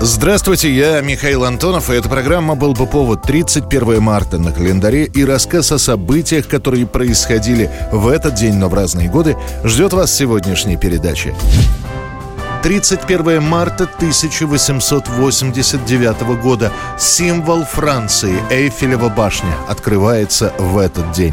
Здравствуйте, я Михаил Антонов, и эта программа «Был бы повод» 31 марта на календаре и рассказ о событиях, которые происходили в этот день, но в разные годы, ждет вас сегодняшней передачи. 31 марта 1889 года. Символ Франции Эйфелева башня открывается в этот день.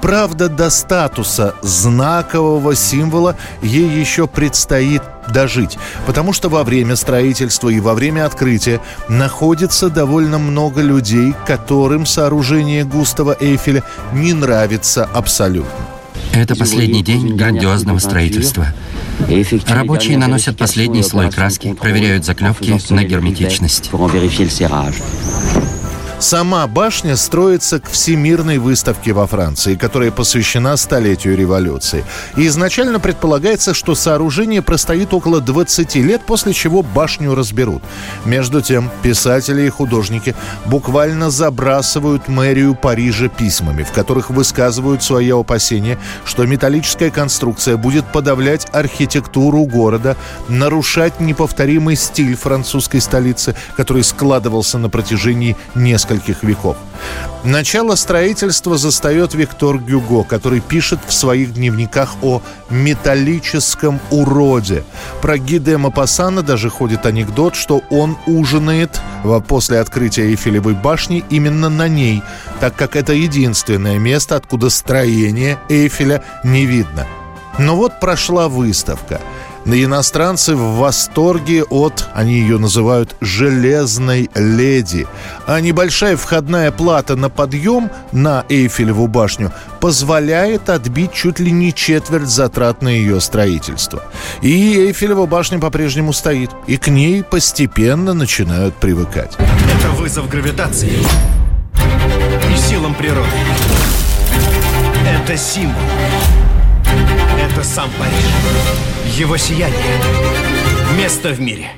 Правда, до статуса знакового символа ей еще предстоит дожить, потому что во время строительства и во время открытия находится довольно много людей, которым сооружение Густава Эйфеля не нравится абсолютно. Это последний день грандиозного строительства. Рабочие наносят последний слой краски, проверяют заклепки на герметичность. Сама башня строится к Всемирной выставке во Франции, которая посвящена столетию революции. И изначально предполагается, что сооружение простоит около 20 лет, после чего башню разберут. Между тем, писатели и художники буквально забрасывают мэрию Парижа письмами, в которых высказывают свои опасения, что металлическая конструкция будет подавлять архитектуру города, нарушать неповторимый стиль французской столицы, который складывался на протяжении нескольких нескольких веков. Начало строительства застает Виктор Гюго, который пишет в своих дневниках о металлическом уроде. Про Гиде Мапассана даже ходит анекдот, что он ужинает после открытия Эйфелевой башни именно на ней, так как это единственное место, откуда строение Эйфеля не видно. Но вот прошла выставка – Иностранцы в восторге от, они ее называют, «железной леди». А небольшая входная плата на подъем на Эйфелеву башню позволяет отбить чуть ли не четверть затрат на ее строительство. И Эйфелева башня по-прежнему стоит, и к ней постепенно начинают привыкать. Это вызов гравитации и силам природы. Это символ. Это сам Париж. Его сияние. Место в мире.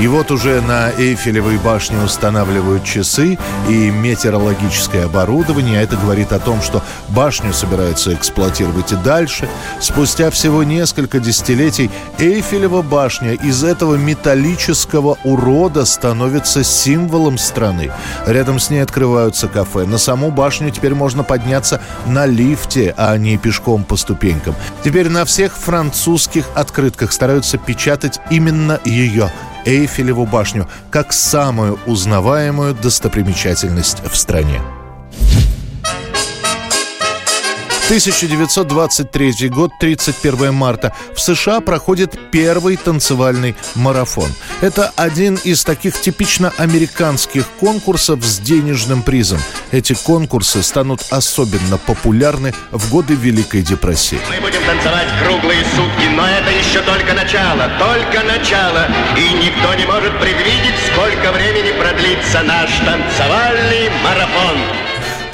И вот уже на Эйфелевой башне устанавливают часы и метеорологическое оборудование. Это говорит о том, что башню собираются эксплуатировать и дальше. Спустя всего несколько десятилетий Эйфелева башня из этого металлического урода становится символом страны. Рядом с ней открываются кафе. На саму башню теперь можно подняться на лифте, а не пешком по ступенькам. Теперь на всех французских открытках стараются печатать именно ее Эйфелеву башню как самую узнаваемую достопримечательность в стране. 1923 год, 31 марта. В США проходит первый танцевальный марафон. Это один из таких типично американских конкурсов с денежным призом. Эти конкурсы станут особенно популярны в годы Великой депрессии. Мы будем танцевать круглые сутки, но это еще только начало, только начало. И никто не может предвидеть, сколько времени продлится наш танцевальный марафон.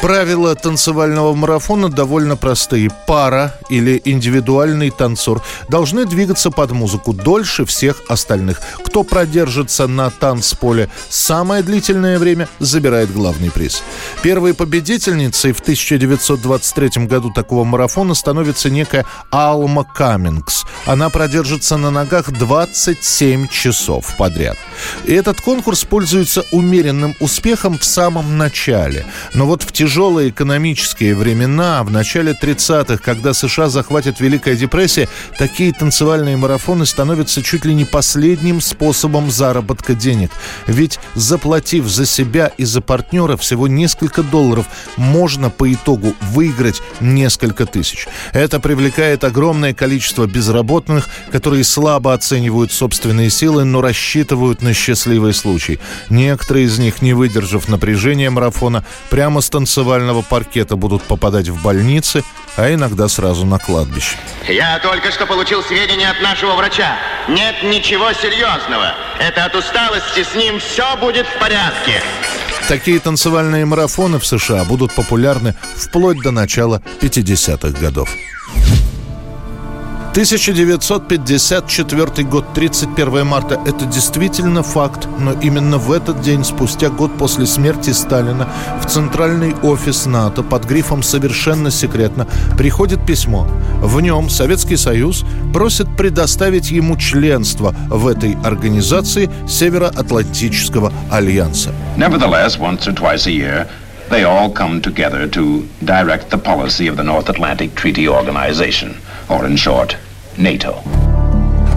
Правила танцевального марафона довольно простые. Пара или индивидуальный танцор должны двигаться под музыку дольше всех остальных. Кто продержится на танцполе самое длительное время, забирает главный приз. Первой победительницей в 1923 году такого марафона становится некая Алма Каммингс. Она продержится на ногах 27 часов подряд. И этот конкурс пользуется умеренным успехом в самом начале. Но вот в тяжелом тяжелые экономические времена, в начале 30-х, когда США захватит Великая депрессия, такие танцевальные марафоны становятся чуть ли не последним способом заработка денег. Ведь заплатив за себя и за партнера всего несколько долларов, можно по итогу выиграть несколько тысяч. Это привлекает огромное количество безработных, которые слабо оценивают собственные силы, но рассчитывают на счастливый случай. Некоторые из них, не выдержав напряжения марафона, прямо с танцевального паркета будут попадать в больницы, а иногда сразу на кладбище. Я только что получил сведения от нашего врача. Нет ничего серьезного. Это от усталости, с ним все будет в порядке. Такие танцевальные марафоны в США будут популярны вплоть до начала 50-х годов. 1954 год, 31 марта – это действительно факт, но именно в этот день, спустя год после смерти Сталина, в центральный офис НАТО под грифом «Совершенно секретно» приходит письмо. В нем Советский Союз просит предоставить ему членство в этой организации Североатлантического альянса. Nevertheless, once or twice a year, they all come together to direct the policy of the North Atlantic Treaty Organization, or in short, NATO.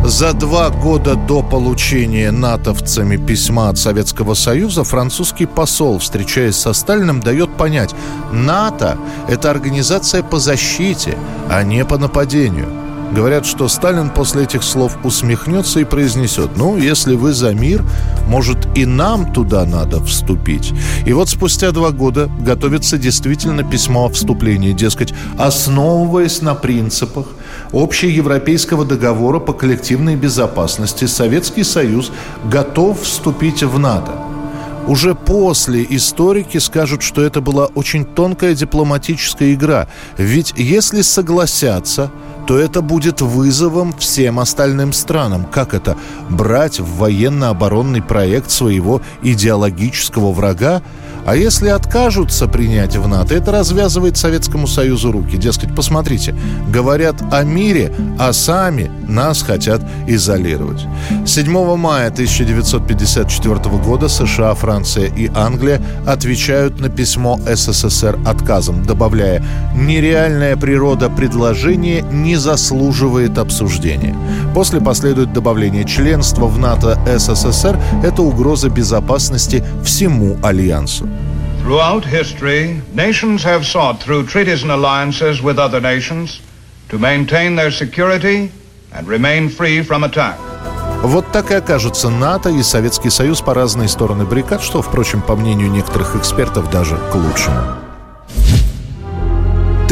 За два года до получения натовцами письма от Советского Союза французский посол, встречаясь со Сталиным, дает понять, НАТО – это организация по защите, а не по нападению – Говорят, что Сталин после этих слов усмехнется и произнесет, ну, если вы за мир, может, и нам туда надо вступить. И вот спустя два года готовится действительно письмо о вступлении, дескать, основываясь на принципах общеевропейского договора по коллективной безопасности, Советский Союз готов вступить в НАТО. Уже после историки скажут, что это была очень тонкая дипломатическая игра. Ведь если согласятся, то это будет вызовом всем остальным странам. Как это? Брать в военно-оборонный проект своего идеологического врага? А если откажутся принять в НАТО, это развязывает Советскому Союзу руки. Дескать, посмотрите, говорят о мире, а сами нас хотят изолировать. 7 мая 1954 года США, Франция и Англия отвечают на письмо СССР отказом, добавляя «нереальная природа предложения не заслуживает обсуждения». После последует добавление членства в НАТО СССР – это угроза безопасности всему Альянсу. Throughout history, nations have sought through treaties and alliances with other nations to maintain their security and remain free from attack. Вот так и окажутся НАТО и Советский Союз по разные стороны баррикад, что, впрочем, по мнению некоторых экспертов, даже к лучшему.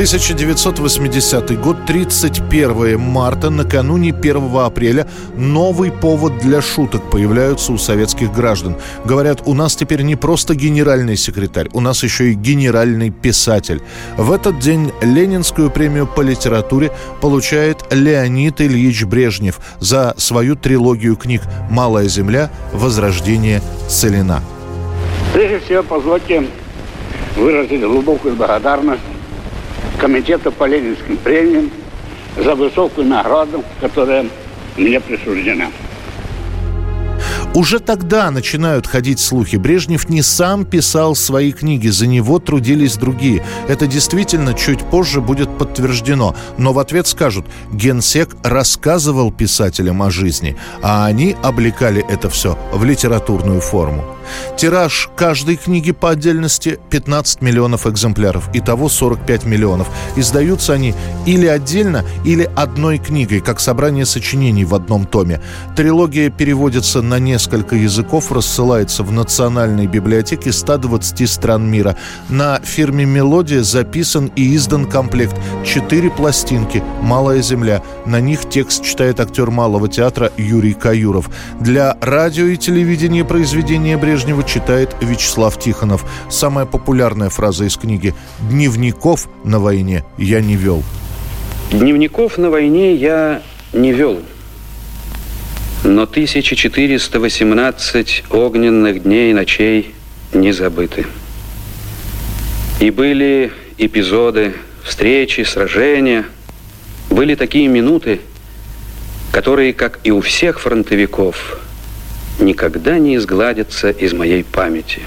1980 год, 31 марта, накануне 1 апреля новый повод для шуток появляются у советских граждан. Говорят, у нас теперь не просто генеральный секретарь, у нас еще и генеральный писатель. В этот день Ленинскую премию по литературе получает Леонид Ильич Брежнев за свою трилогию книг «Малая земля», «Возрождение», «Целина». Прежде всего, позвольте выразить глубокую благодарность Комитета по Ленинским премиям за высокую награду, которая мне присуждена. Уже тогда начинают ходить слухи. Брежнев не сам писал свои книги, за него трудились другие. Это действительно чуть позже будет подтверждено. Но в ответ скажут, генсек рассказывал писателям о жизни, а они облекали это все в литературную форму. Тираж каждой книги по отдельности 15 миллионов экземпляров. Итого 45 миллионов. Издаются они или отдельно, или одной книгой, как собрание сочинений в одном томе. Трилогия переводится на несколько языков, рассылается в национальной библиотеке 120 стран мира. На фирме «Мелодия» записан и издан комплект. Четыре пластинки «Малая земля». На них текст читает актер Малого театра Юрий Каюров. Для радио и телевидения произведения Брежнева Брежнева читает Вячеслав Тихонов. Самая популярная фраза из книги «Дневников на войне я не вел». Дневников на войне я не вел. Но 1418 огненных дней и ночей не забыты. И были эпизоды, встречи, сражения. Были такие минуты, которые, как и у всех фронтовиков, никогда не изгладится из моей памяти.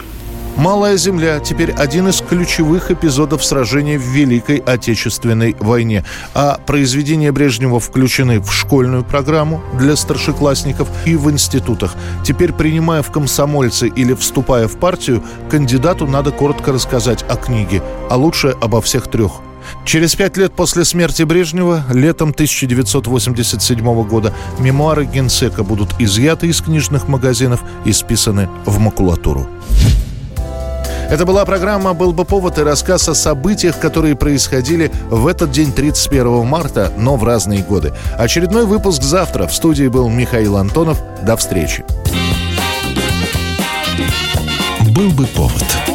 «Малая земля» теперь один из ключевых эпизодов сражения в Великой Отечественной войне. А произведения Брежнева включены в школьную программу для старшеклассников и в институтах. Теперь, принимая в комсомольцы или вступая в партию, кандидату надо коротко рассказать о книге, а лучше обо всех трех – Через пять лет после смерти Брежнева, летом 1987 года, мемуары генсека будут изъяты из книжных магазинов и списаны в макулатуру. Это была программа «Был бы повод» и рассказ о событиях, которые происходили в этот день 31 марта, но в разные годы. Очередной выпуск завтра. В студии был Михаил Антонов. До встречи. был бы повод.